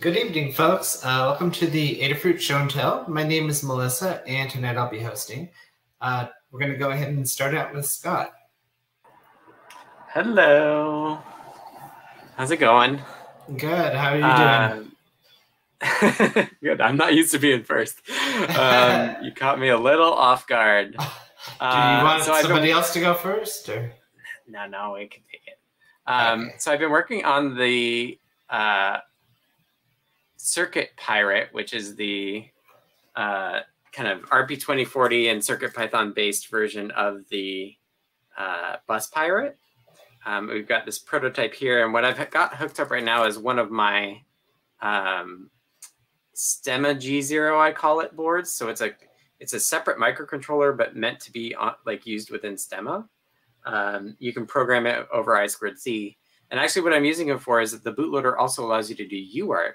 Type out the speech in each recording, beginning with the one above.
Good evening, folks. Uh, welcome to the Adafruit Show and Tell. My name is Melissa, and tonight I'll be hosting. Uh, we're going to go ahead and start out with Scott. Hello. How's it going? Good. How are you doing? Uh, good. I'm not used to being first. Um, you caught me a little off guard. Do you uh, want so somebody else to go first, or no? No, we can take it. Um, okay. So I've been working on the uh, Circuit Pirate, which is the uh, kind of RP2040 and Circuit Python based version of the uh, Bus Pirate. Um, we've got this prototype here, and what I've got hooked up right now is one of my um, Stemma G0, I call it, boards. So it's a it's a separate microcontroller, but meant to be on, like used within Stemma. Um, you can program it over I squared C. And actually, what I'm using it for is that the bootloader also allows you to do UART,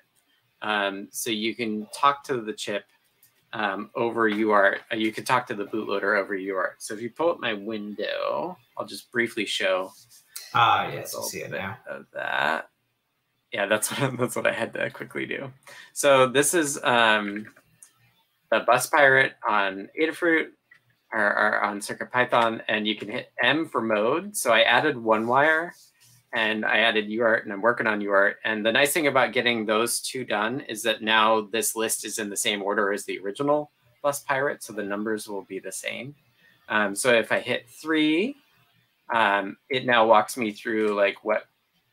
um, so you can talk to the chip um, over UART. Uh, you can talk to the bootloader over UART. So if you pull up my window, I'll just briefly show. Ah, yes, I see it now. Of that. Yeah, that's what that's what I had to quickly do. So this is um, the Bus Pirate on Adafruit or, or on CircuitPython, and you can hit M for mode. So I added one wire and I added UART and I'm working on UART. And the nice thing about getting those two done is that now this list is in the same order as the original bus pirate. So the numbers will be the same. Um, so if I hit three, um, it now walks me through like what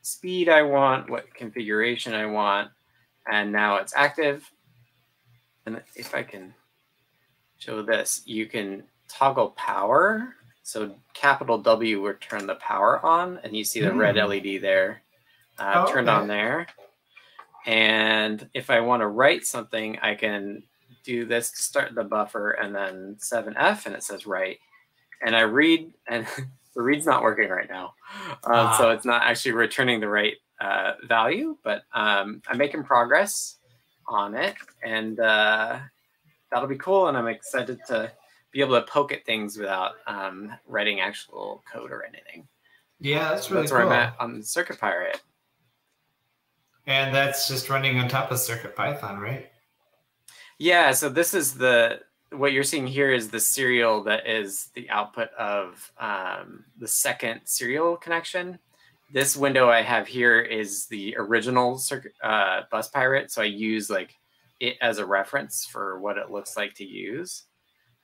speed I want, what configuration I want, and now it's active. And if I can show this, you can toggle power so capital W would turn the power on, and you see the mm. red hmm. LED there uh, oh, turned okay. on there. And if I want to write something, I can do this to start the buffer and then 7F, and it says write. And I read, and the read's not working right now. Uh, ah. So it's not actually returning the right uh, value, but um, I'm making progress on it. And uh, that'll be cool. And I'm excited to be able to poke at things without um, writing actual code or anything. Yeah, that's really that's cool. where I'm at on Circuit Pirate. And that's just running on top of Circuit Python, right? Yeah. So this is the what you're seeing here is the serial that is the output of um, the second serial connection. This window I have here is the original circuit uh, bus pirate. So I use like it as a reference for what it looks like to use.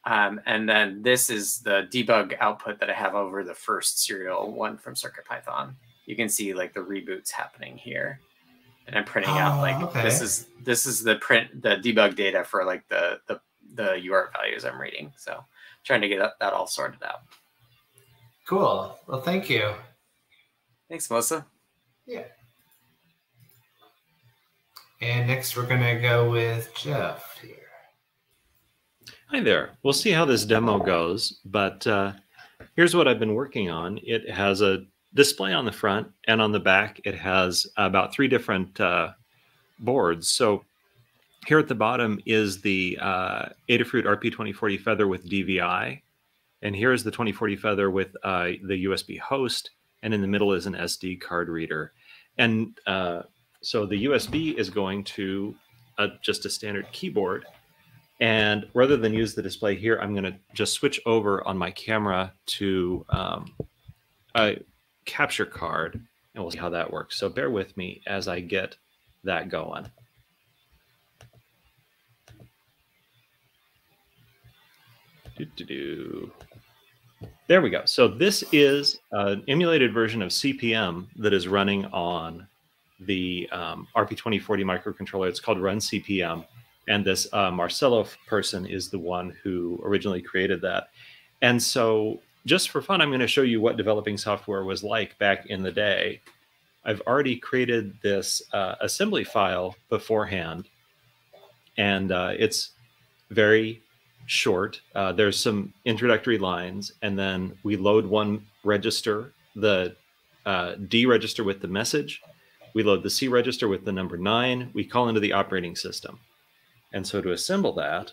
Um, and then this is the debug output that I have over the first serial one from CircuitPython. You can see like the reboots happening here. And I'm printing oh, out like okay. this is this is the print the debug data for like the the the UART values I'm reading. So trying to get that all sorted out. Cool. Well, thank you. Thanks, Melissa. Yeah. And next we're gonna go with Jeff here. Hi there. We'll see how this demo goes, but uh, here's what I've been working on. It has a display on the front and on the back. It has about three different uh, boards. So here at the bottom is the uh, Adafruit RP2040 Feather with DVI. And here's the 2040 Feather with uh, the USB host. And in the middle is an SD card reader. And uh, so the USB is going to uh, just a standard keyboard and rather than use the display here, I'm going to just switch over on my camera to um, a capture card, and we'll see how that works. So bear with me as I get that going. Do, do, do. There we go. So this is an emulated version of CP/M that is running on the um, RP2040 microcontroller. It's called Run CP/M and this uh, Marcelo person is the one who originally created that. And so, just for fun, I'm going to show you what developing software was like back in the day. I've already created this uh, assembly file beforehand, and uh, it's very short. Uh, there's some introductory lines, and then we load one register, the uh, D register with the message. We load the C register with the number nine. We call into the operating system. And so to assemble that,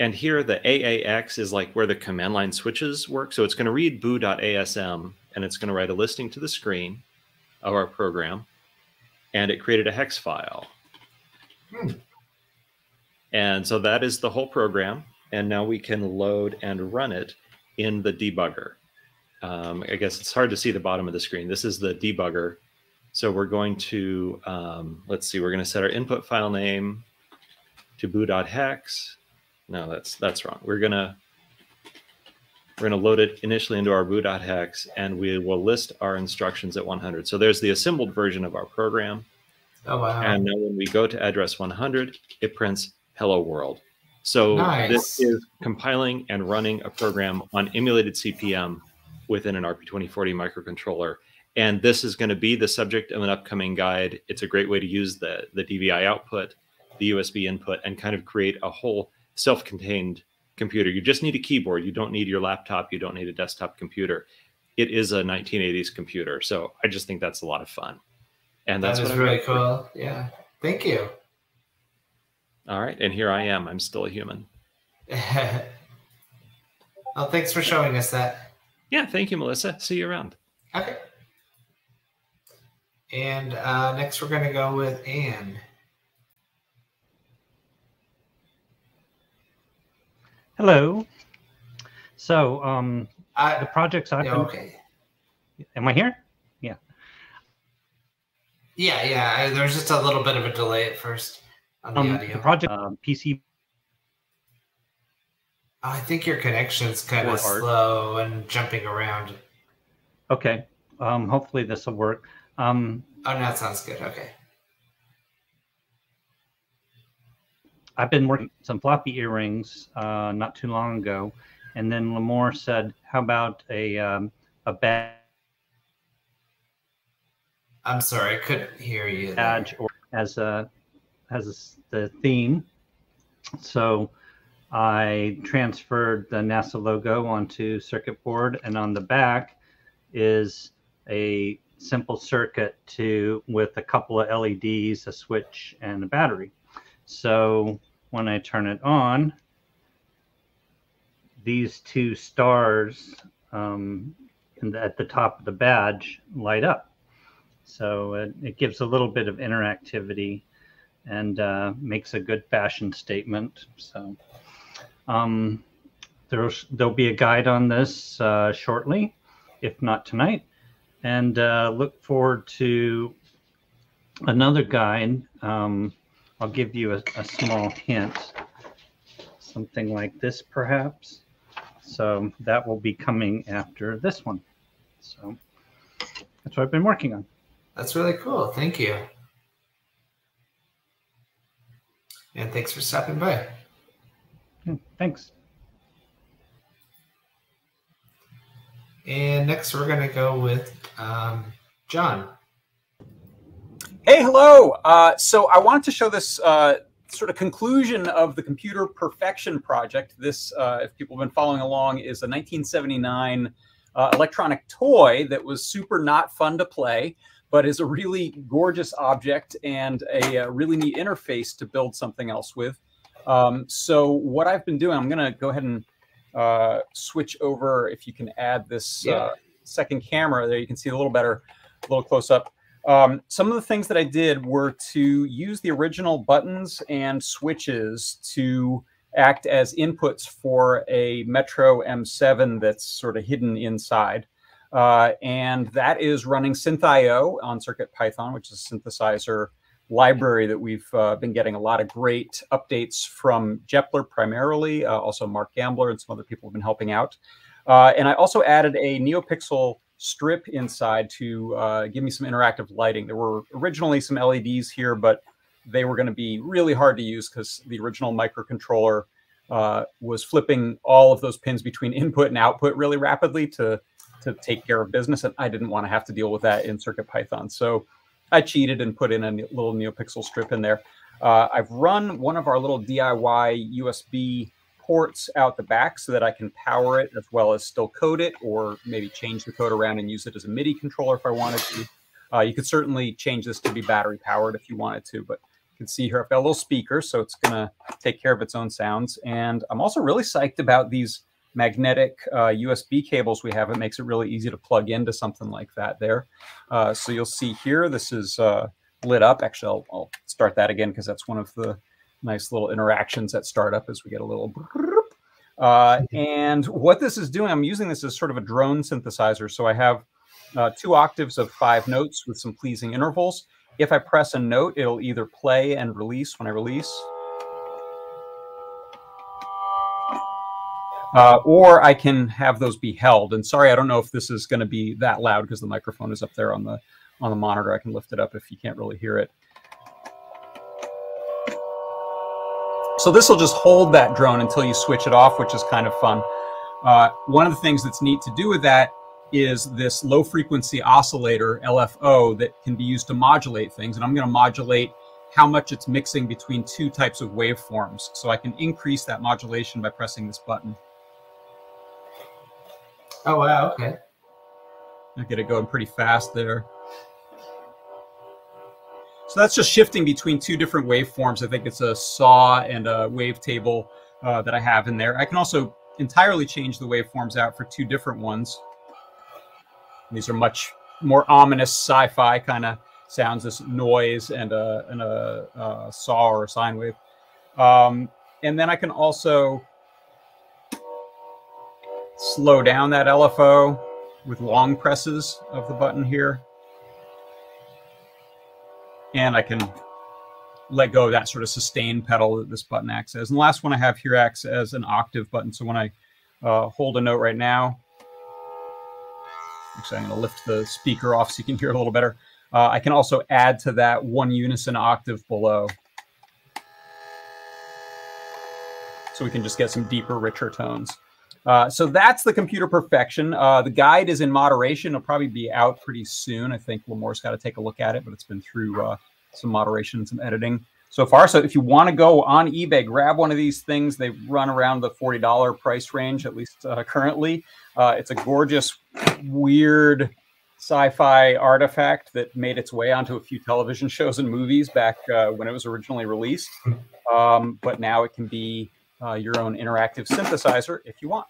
and here the AAX is like where the command line switches work. So it's going to read boo.asm and it's going to write a listing to the screen of our program. and it created a hex file. Hmm. And so that is the whole program. And now we can load and run it in the debugger. Um, I guess it's hard to see the bottom of the screen. This is the debugger. So we're going to, um, let's see, we're going to set our input file name to boo.hex. No, that's that's wrong. We're going to we're going to load it initially into our boo.hex and we will list our instructions at 100. So there's the assembled version of our program. Oh, wow. And now when we go to address 100, it prints hello world. So Nice. this is compiling and running a program on emulated CPM within an RP2040 microcontroller. And this is going to be the subject of an upcoming guide. It's a great way to use the, the DVI output, the USB input, and kind of create a whole self-contained computer. You just need a keyboard. You don't need your laptop. You don't need a desktop computer. It is a 1980s computer. So I just think that's a lot of fun. And that's that really cool. Yeah. Thank you. All right, and here I am. I'm still a human. well, thanks for showing us that. Yeah, thank you, Melissa. See you around. Okay. And uh, next, we're going to go with Anne. Hello. So, um, the projects I've yeah, been, okay. am I here? Yeah, yeah. I, there was just a little bit of a delay at first on the Um, audio. the project uh, PC Oh, I think your connection's kind of slow and jumping around. Okay. Um, hopefully this will work. Um, Oh, it sounds good. Okay. I've been working some floppy earrings uh, not too long ago, and then Limor said, "How about a um, a badge I'm sorry, I couldn't hear you. badge or as a as a the theme?" So I transferred the NASA logo onto circuit board, and on the back is a simple circuit to with a couple of LEDs, a switch, and a battery. So when I turn it on, these two stars um, the, at the top of the badge light up. So it, it gives a little bit of interactivity and uh, makes a good fashion statement. So um, there's, there'll be a guide on this uh, shortly, if not tonight. And uh, look forward to another guide. Um, I'll give you a, a small hint, something like this, perhaps. So that will be coming after this one. So that's what I've been working on. That's really cool. Thank you. And thanks for stopping by. Thanks. And next, we're going to go with um, John. Hey, hello. Uh, so I wanted to show this uh, sort of conclusion of the Computer Perfection Project. This, uh, if people have been following along, is a 1979 uh, electronic toy that was super not fun to play, but is a really gorgeous object and a, uh really neat interface to build something else with. Um, so what I've been doing, I'm going to go ahead and uh, switch over. If you can add this Yeah. uh, second camera there, you can see a little better, a little close up. Um, some of the things that I did were to use the original buttons and switches to act as inputs for a Metro M7 that's sort of hidden inside. Uh, and that is running SynthIO on CircuitPython, which is a synthesizer library that we've uh, been getting a lot of great updates from Jepler primarily, uh, also Mark Gamblin and some other people have been helping out. Uh, and I also added a NeoPixel strip inside to uh, give me some interactive lighting. There were originally some LEDs here, but they were going to be really hard to use because the original microcontroller uh, was flipping all of those pins between input and output really rapidly to to take care of business, and I didn't want to have to deal with that in CircuitPython. So I cheated and put in a little NeoPixel strip in there. Uh, I've run one of our little DIY USB ports out the back so that I can power it as well as still code it, or maybe change the code around and use it as a MIDI controller if I wanted to. Uh, you could certainly change this to be battery powered if you wanted to, but you can see here I've got a little speaker, so it's going to take care of its own sounds. And I'm also really psyched about these magnetic uh, USB cables we have. It makes it really easy to plug into something like that there. Uh, so you'll see here, this is uh, lit up. Actually, I'll, I'll start that again because that's one of the nice little interactions at startup as we get a little. Uh, and what this is doing, I'm using this as sort of a drone synthesizer. So I have uh, two octaves of five notes with some pleasing intervals. If I press a note, it'll either play and release when I release, uh, or I can have those be held. And sorry, I don't know if this is going to be that loud because the microphone is up there on the on the monitor. I can lift it up if you can't really hear it. So this will just hold that drone until you switch it off, which is kind of fun. Uh, one of the things that's neat to do with that is this low frequency oscillator, LFO, that can be used to modulate things. And I'm going to modulate how much it's mixing between two types of waveforms. So I can increase that modulation by pressing this button. Oh, wow. Okay. I get it going pretty fast there. So that's just shifting between two different waveforms. I think it's a saw and a wavetable uh, that I have in there. I can also entirely change the waveforms out for two different ones. These are much more ominous sci-fi kind of sounds, this noise and a, and a, a saw or a sine wave. Um, and then I can also slow down that LFO with long presses of the button here. And I can let go of that sort of sustain pedal that this button acts as. And the last one I have here acts as an octave button. So when I uh, hold a note right now, Actually, I'm to lift the speaker off so you can hear it a little better. Uh, I can also add to that one unison octave below. So we can just get some deeper, richer tones. Uh, so that's the computer perfection. Uh, the guide is in moderation. It'll probably be out pretty soon. I think Limor's got to take a look at it, but it's been through uh, some moderation and some editing so far. So if you want to go on eBay, grab one of these things. They run around the $40 price range, at least uh, currently. Uh, it's a gorgeous, weird sci-fi artifact that made its way onto a few television shows and movies back when it was originally released. Um, but now it can be uh, your own interactive synthesizer if you want.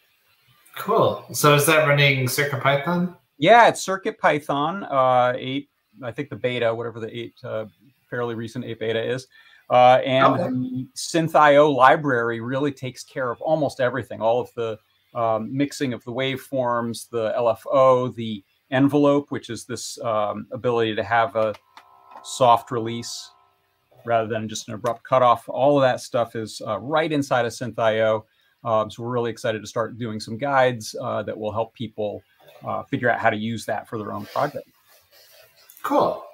Cool. So is that running CircuitPython? Yeah, it's CircuitPython uh, 8, I think the beta, whatever the 8 uh, fairly recent 8 beta is. Uh, and okay. the SynthIO library really takes care of almost everything, all of the um, mixing of the waveforms, the LFO, the envelope, which is this um, ability to have a soft release rather than just an abrupt cutoff. All of that stuff is uh, right inside of SynthIO. Um, so we're really excited to start doing some guides uh, that will help people uh, figure out how to use that for their own project. Cool.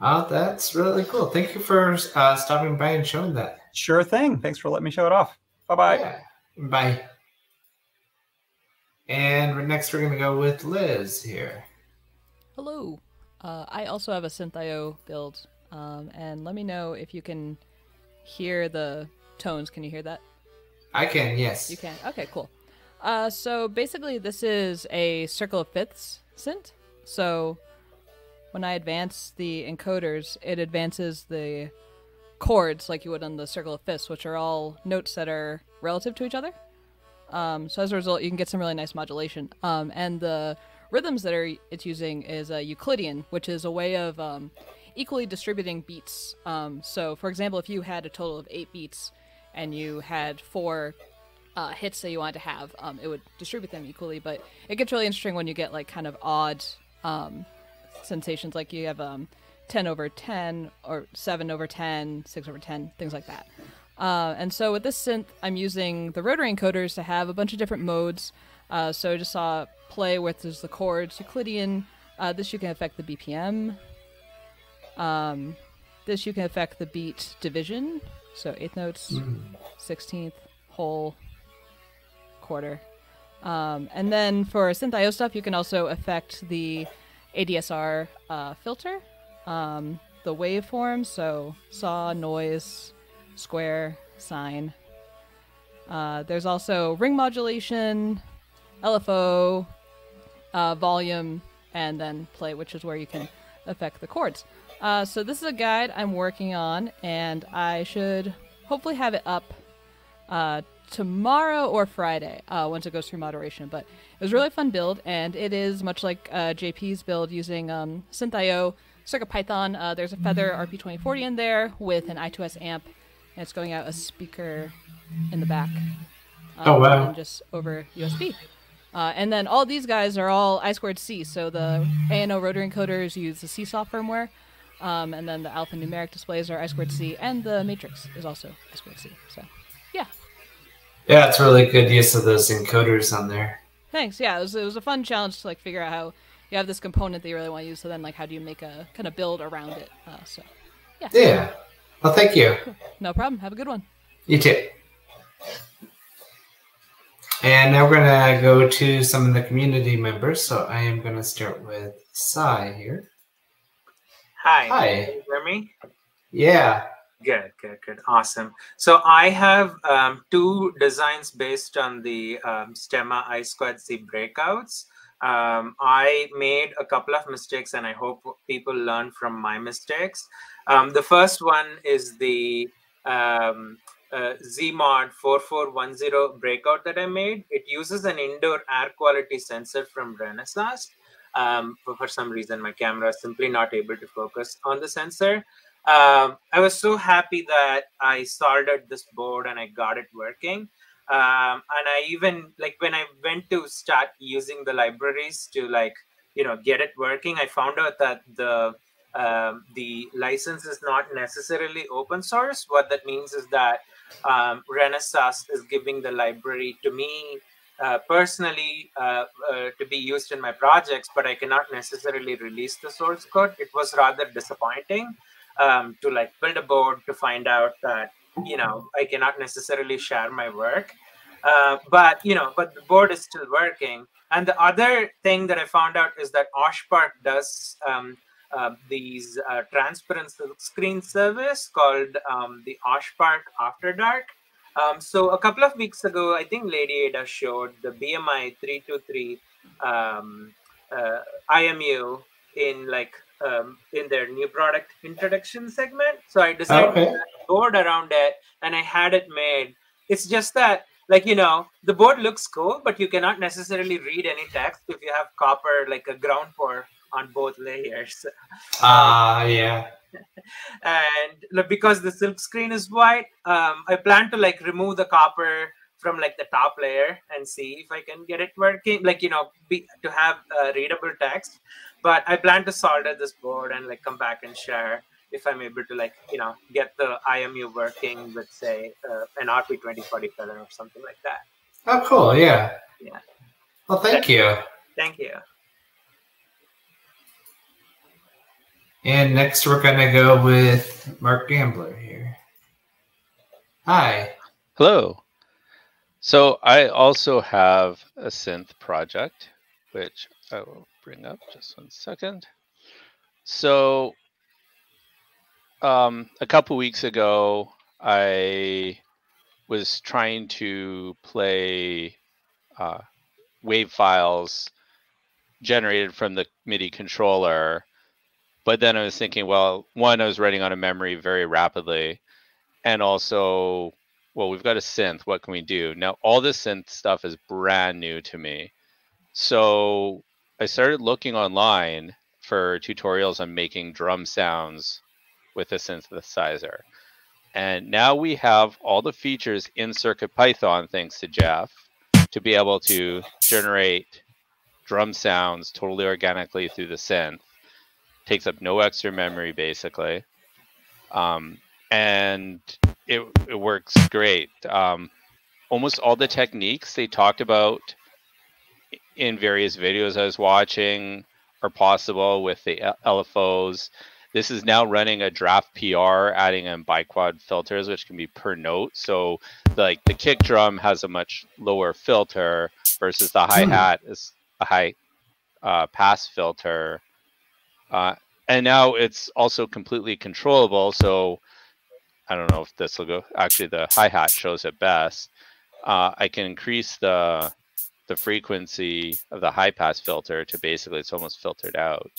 Oh, that's really cool. Thank you for uh, stopping by and showing that. Sure thing. Thanks for letting me show it off. Bye bye. Yeah. Bye. And next, we're going to go with Liz here. Hello. Uh, I also have a SynthIO build. Um, and let me know if you can hear the tones. Can you hear that? I can, yes. You can? Okay, cool. Uh, so basically, this is a circle of fifths synth. So when I advance the encoders, it advances the chords like you would on the circle of fifths, which are all notes that are relative to each other. Um, so as a result, you can get some really nice modulation. Um, and the rhythms that are it's using is a Euclidean, which is a way of um, equally distributing beats. Um, so, for example, if you had a total of eight beats and you had four uh, hits that you wanted to have, um, it would distribute them equally. But it gets really interesting when you get like kind of odd um, sensations like you have um, 10 over 10 or 7 over 10 6 over 10 things like that uh, and so with this synth i'm using the rotary encoders to have a bunch of different modes uh, so i just saw play with there's the chords euclidean uh, this you can affect the bpm um, this you can affect the beat division so eighth notes mm. 16th whole quarter um, and then for SynthIO stuff you can also affect the ADSR uh, filter, um, the waveform, so saw, noise, square, sine. Uh, there's also ring modulation, LFO, uh, volume, and then play, which is where you can affect the chords. Uh, so this is a guide I'm working on, and I should hopefully have it up uh, tomorrow or Friday uh, once it goes through moderation. But it was a really fun build, and it is much like uh, JP's build using um, SynthIO CircuitPython. Uh, there's a Feather RP2040 in there with an I2S amp, and it's going out a speaker in the back. Um, Oh, wow. And just over USB. Uh, and then all these guys are all I squared C. So the ANO rotor encoders use the seesaw firmware, um, and then the alphanumeric displays are I squared C, and the matrix is also I squared C. So, yeah. Yeah, it's really good use of those encoders on there. Thanks. Yeah, it was, it was a fun challenge to like figure out how you have this component that you really want to use. So then, like, how do you make a kind of build around it? Uh, so, yeah. Yeah. Well, thank you. No problem. Have a good one. You too. And now we're gonna go to some of the community members. So I am gonna start with Sai here. Hi. Hi. Can you hear me? Yeah. Good, good, good. Awesome. So I have um, two designs based on the um, Stemma I squared C breakouts. Um, I made a couple of mistakes and I hope people learn from my mistakes. Um, the first one is the um, uh, ZMod 4410 breakout that I made. It uses an indoor air quality sensor from Renesas. Um, for, some reason, my camera is simply not able to focus on the sensor. Um, I was so happy that I soldered this board and I got it working. Um, and I even like when I went to start using the libraries to like you know get it working, I found out that the um, the license is not necessarily open source. What that means is that um, Renesas is giving the library to me uh, personally uh, uh, to be used in my projects, but I cannot necessarily release the source code. It was rather disappointing um, to like build a board to find out that you know I cannot necessarily share my work. Uh, but you know, but the board is still working. And the other thing that I found out is that OSH Park does um, uh, these transparent screen service called um, the OSH Park After Dark. Um, so a couple of weeks ago, I think Lady Ada showed the BMI 323 um, uh, IMU in like um, in their new product introduction segment. So I decided Okay. to add a board around it, and I had it made. It's just that, like you know, the board looks cool, but you cannot necessarily read any text if you have copper, like a ground pour on both layers. Ah, yeah. And because the silk screen is white, um, I plan to like remove the copper from like the top layer and see if I can get it working, like you know, be, to have uh, readable text. But I plan to solder this board and like come back and share if I'm able to like you know get the IMU working with say uh, an RP twenty forty color or something like that. Oh, cool. Yeah. Yeah. Well, thank you. Thank you. And next, we're gonna go with Mark Gamblin here. Hi. Hello. So I also have a synth project, which I will bring up just one second. So um, a couple weeks ago, I was trying to play uh, wave files generated from the MIDI controller, but then I was thinking, well, one, I was writing on a memory very rapidly, and also well, we've got a synth. What can we do? Now, all this synth stuff is brand new to me. So I started looking online for tutorials on making drum sounds with a synthesizer. And now we have all the features in CircuitPython, thanks to Jeff, to be able to generate drum sounds totally organically through the synth. Takes up no extra memory, basically. Um, and it, it works great. Um, almost all the techniques they talked about in various videos I was watching are possible with the LFOs. This is now running a draft PR, adding in biquad filters, which can be per note. So, like the kick drum has a much lower filter versus the hi hat is a high uh, pass filter. Uh, and now it's also completely controllable. So, I don't know if this will go. Actually, the hi hat shows it best. Uh, I can increase the the frequency of the high pass filter to basically it's almost filtered out.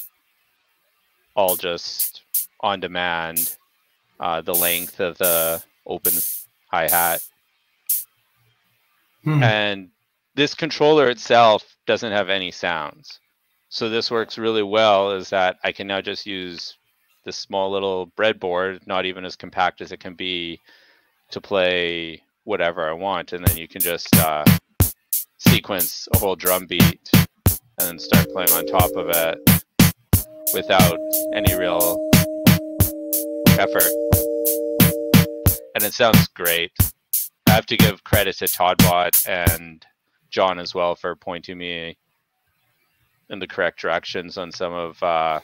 All just on demand. Uh, the length of the open hi hat Hmm. and this controller itself doesn't have any sounds. So this works really well is that I can now just use this small little breadboard, not even as compact as it can be, to play whatever I want, and then you can just uh, sequence a whole drum beat and start playing on top of it without any real effort. And it sounds great. I have to give credit to todbot and John as well for pointing me in the correct directions on some of uh,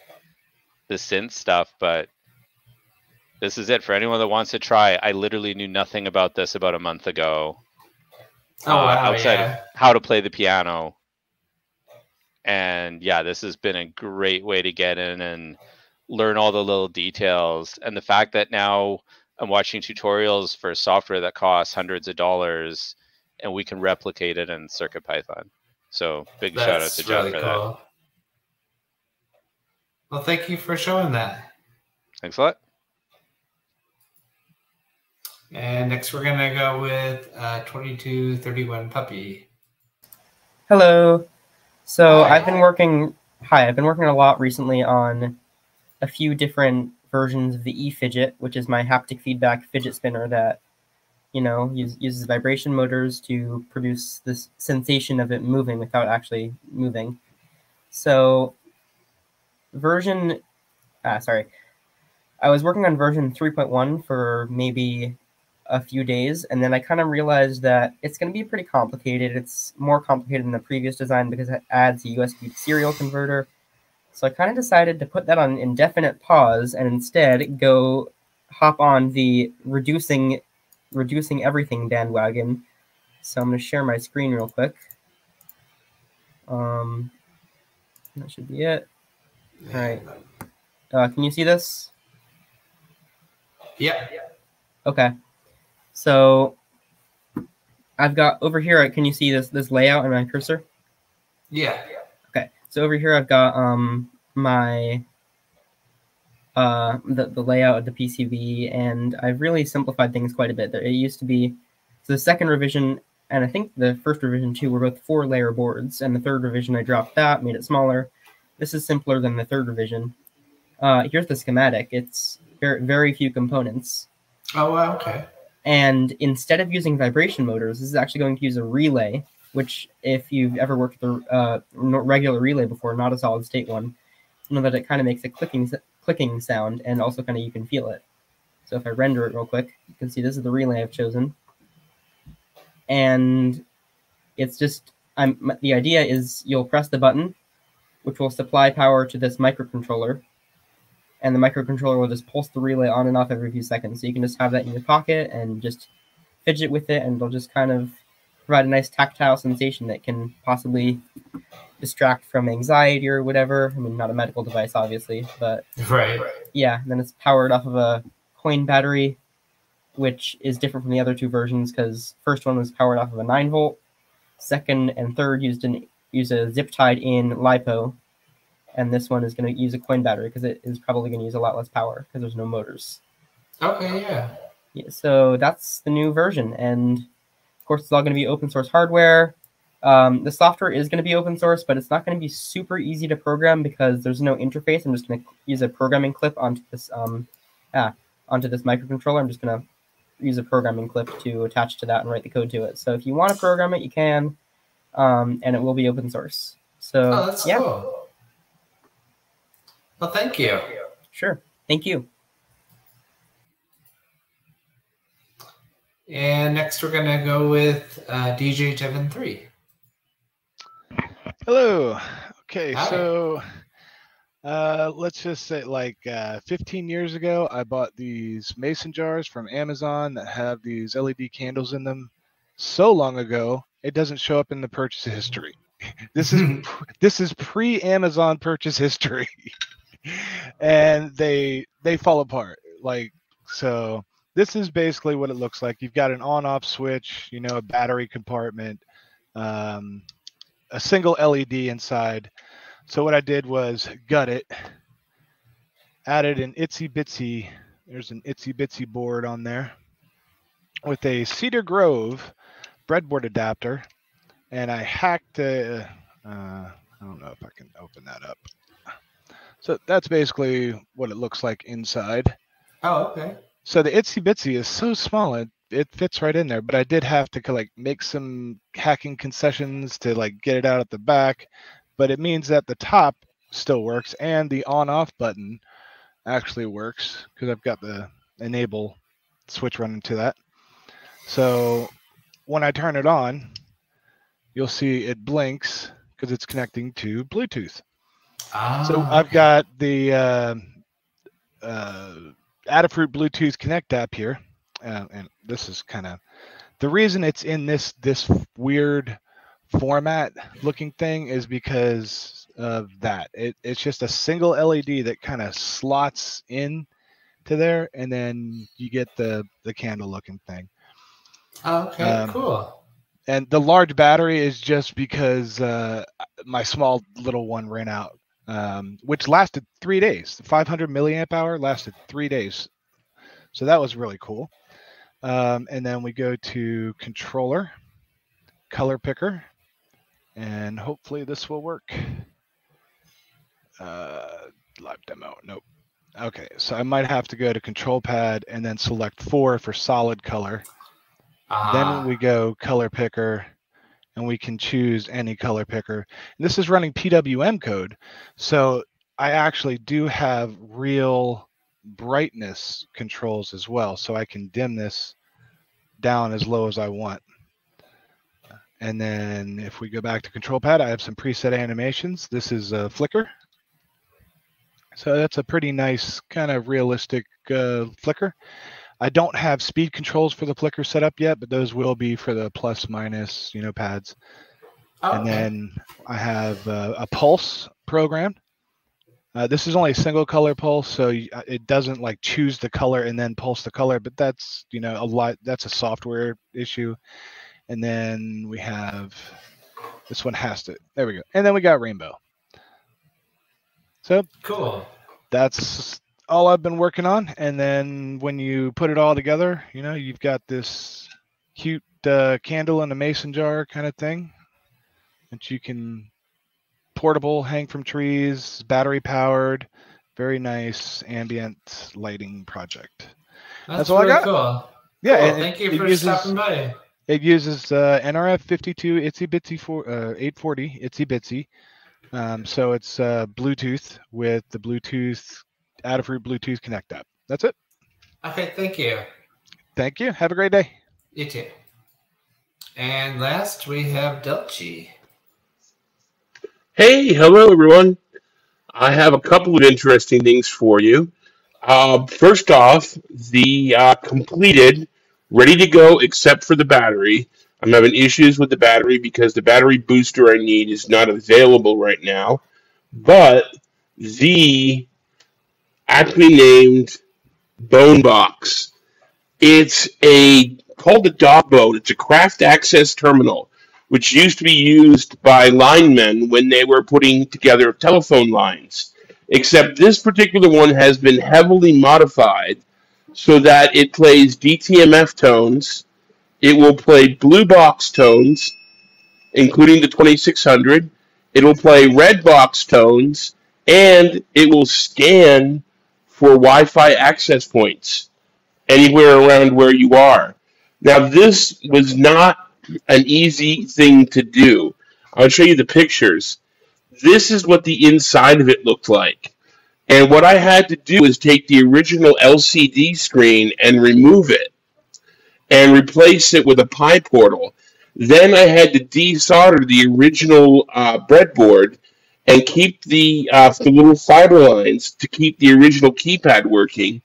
the synth stuff, but this is it for anyone that wants to try. I literally knew nothing about this about a month ago. Oh, uh, wow, outside yeah. of how to play the piano. And yeah, this has been a great way to get in and learn all the little details. And the fact that now I'm watching tutorials for software that costs hundreds of dollars and we can replicate it in CircuitPython. So big shout out to John really for cool. that. Well, thank you for showing that. Thanks a lot. And next, we're gonna go with uh, 2231 Puppy. Hello. So Hi. I've been working. Hi, I've been working a lot recently on a few different versions of the eFidget, which is my haptic feedback fidget spinner that, you know, use, uses vibration motors to produce this sensation of it moving without actually moving. So, version, ah, sorry, I was working on version 3.1 for maybe a few days, and then I kind of realized that it's going to be pretty complicated. It's more complicated than the previous design because it adds a USB serial converter. So I kind of decided to put that on indefinite pause and instead go hop on the reducing reducing everything bandwagon. So I'm going to share my screen real quick. Um, that should be it. All right. Uh, can you see this? Yep. Okay. So I've got over here. Can you see this this layout in my cursor? Yeah. Okay. So over here I've got um my uh the, the layout of the PCB and I've really simplified things quite a bit. There it used to be so the second revision and I think the first revision too were both four layer boards and the third revision I dropped that, made it smaller. This is simpler than the third revision. Uh here's the schematic. It's very very few components. Oh, wow, okay. And instead of using vibration motors, this is actually going to use a relay, which, if you've ever worked with a uh, regular relay before, not a solid state one, you know that it kind of makes a clicking clicking sound, and also kind of you can feel it. So if I render it real quick, you can see this is the relay I've chosen, and it's just I'm the idea is you'll press the button, which will supply power to this microcontroller, and the microcontroller will just pulse the relay on and off every few seconds. So you can just have that in your pocket and just fidget with it, and it'll just kind of provide a nice tactile sensation that can possibly distract from anxiety or whatever. I mean, not a medical device, obviously, but Right. yeah. And then it's powered off of a coin battery, which is different from the other two versions because first one was powered off of a nine volt, second and third used an use a zip tied in lipo, and this one is going to use a coin battery because it is probably going to use a lot less power because there's no motors. Okay, yeah. Yeah, so that's the new version, and course, it's all going to be open source hardware. Um, the software is going to be open source, but it's not going to be super easy to program because there's no interface. I'm just going to use a programming clip onto this um, ah, onto this microcontroller. I'm just going to use a programming clip to attach to that and write the code to it. So if you want to program it, you can, um, and it will be open source. So Oh, that's yeah, cool. Well, thank you. sure. Thank you. And next, we're gonna go with uh, DJ Devon Three. Hello. Okay, Hi. so uh, let's just say like uh, 15 years ago, I bought these mason jars from Amazon that have these LED candles in them. So long ago, it doesn't show up in the purchase history. this is this is pre-Amazon purchase history, and they they fall apart. Like so, this is basically what it looks like. You've got an on-off switch, you know, a battery compartment. Um, a single LED inside. So what I did was gut it, added an itsy bitsy, there's an itsy bitsy board on there with a Cedar Grove breadboard adapter, and I hacked a, uh, I don't know if I can open that up. So that's basically what it looks like inside. Oh, okay. So the itsy bitsy is so small it it fits right in there. But I did have to like make some hacking concessions to like get it out at the back. But it means that the top still works and the on off button actually works because I've got the enable switch running to that. So when I turn it on, you'll see it blinks because it's connecting to Bluetooth. Ah, So I've got the uh, uh, Adafruit Bluetooth Connect app here, uh, and this is kind of the reason it's in this this weird format looking thing is because of that. It, it's just a single LED that kind of slots in to there, and then you get the the candle looking thing. Okay, um, cool. And the large battery is just because uh, my small little one ran out, um, which lasted three days. The 500 milliamp hour lasted three days, so that was really cool. Um, and then we go to controller, color picker, and hopefully this will work. Uh, live demo, nope. Okay, so I might have to go to control pad and then select four for solid color. Ah, Then we go color picker and we can choose any color picker. And this is running PWM code. So I actually do have real brightness controls as well. So I can dim this down as low as I want. And then if we go back to control pad, I have some preset animations. This is a flicker. So that's a pretty nice kind of realistic uh, flicker. I don't have speed controls for the flicker set up yet, but those will be for the plus minus, you know, pads. oh, and okay. then I have uh, a pulse programmed. Uh, this is only a single color pulse, so uh, it doesn't like choose the color and then pulse the color. But that's you know a lot. That's a software issue. And then we have this one has to. There we go. And then we got rainbow. So cool. that's all I've been working on. And then when you put it all together, you know, you've got this cute uh, candle in a mason jar kind of thing that you can portable, hang from trees, battery powered, very nice ambient lighting project. That's, That's all I got. cool. Yeah, Cool, and it- thank you it for uses- stopping by. It uses uh, NRF52 Itsy Bitsy for uh, 840 Itsy Bitsy. Um, so it's uh, Bluetooth with the Bluetooth Adafruit Bluetooth Connect app. That's it. Okay, thank you. Thank you. Have a great day. You too. And last we have Delchi. Hey, hello everyone. I have a couple of interesting things for you. Uh, first off, the uh, completed, ready to go except for the battery. I'm having issues with the battery because the battery booster I need is not available right now. But the aptly named Bone Box, it's a called a dog bone. It's a craft access terminal which used to be used by linemen when they were putting together telephone lines. Except this particular one has been heavily modified so that it plays DTMF tones, it will play blue box tones, including the 2600, it will play red box tones, and it will scan for Wi Fi access points anywhere around where you are. Now, this was not an easy thing to do. I'll show you the pictures. This is what the inside of it looked like. And what I had to do is take the original LCD screen and remove it and replace it with a PyPortal. Then I had to desolder the original uh, breadboard and keep the, uh, the little fiber lines to keep the original keypad working,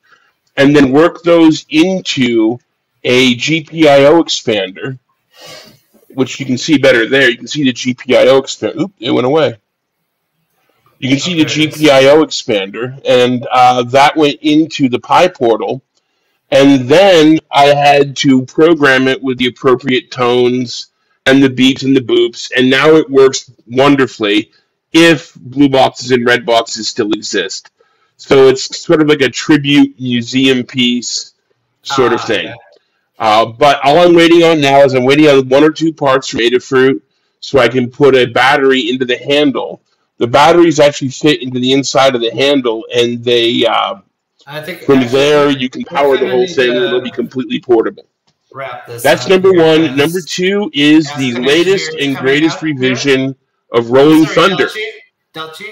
and then work those into a GPIO expander which you can see better there. You can see the GPIO expander. Oop, it went away. You can see the GPIO expander, and uh, that went into the PyPortal. And then I had to program it with the appropriate tones and the beeps and the boops, and now it works wonderfully if blue boxes and red boxes still exist. So it's sort of like a tribute museum piece sort of Ah, thing. okay. Uh, but all I'm waiting on now is I'm waiting on one or two parts from Adafruit so I can put a battery into the handle the batteries actually fit into the inside of the handle, and they uh, I think from actually, there you can power the whole thing, and it'll be completely portable. Wrap this. That's number one. Number two is the latest and greatest out revision of Rolling Sorry, Thunder. Delchi? Delchi?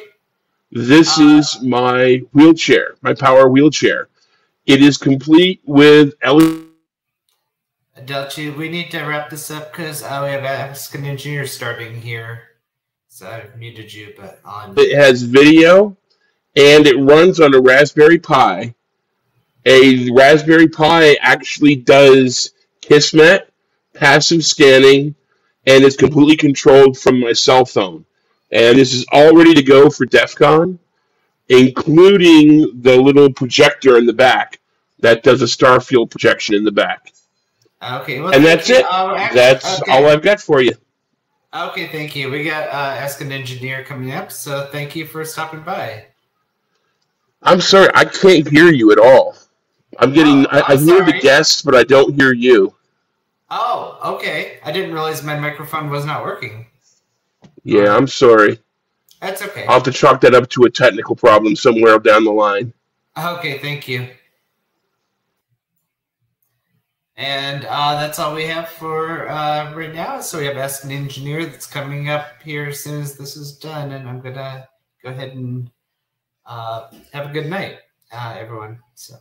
This Uh, is my wheelchair, my power wheelchair. It is complete with LED. Delchi, we need to wrap this up because uh, we have an Engineer starting here. So I muted you, but on. It has video, and it runs on a Raspberry Pi. A Raspberry Pi actually does Kismet, passive scanning, and it's completely controlled from my cell phone. And this is all ready to go for DEF CON, including the little projector in the back that does a Starfield projection in the back. Okay, well, And that's you. it. Uh, That's okay. all I've got for you. Okay, thank you. We got uh, Ask an Engineer coming up, so thank you for stopping by. I'm sorry, I can't hear you at all. I'm getting, Oh, I, I hear the guests, but I don't hear you. Oh, okay. I didn't realize my microphone was not working. Yeah, I'm sorry. That's okay. I'll have to chalk that up to a technical problem somewhere down the line. Okay, thank you. And uh, that's all we have for uh, right now. So we have Ask an Engineer that's coming up here as soon as this is done. And I'm going to go ahead and uh, have a good night, uh, everyone. So.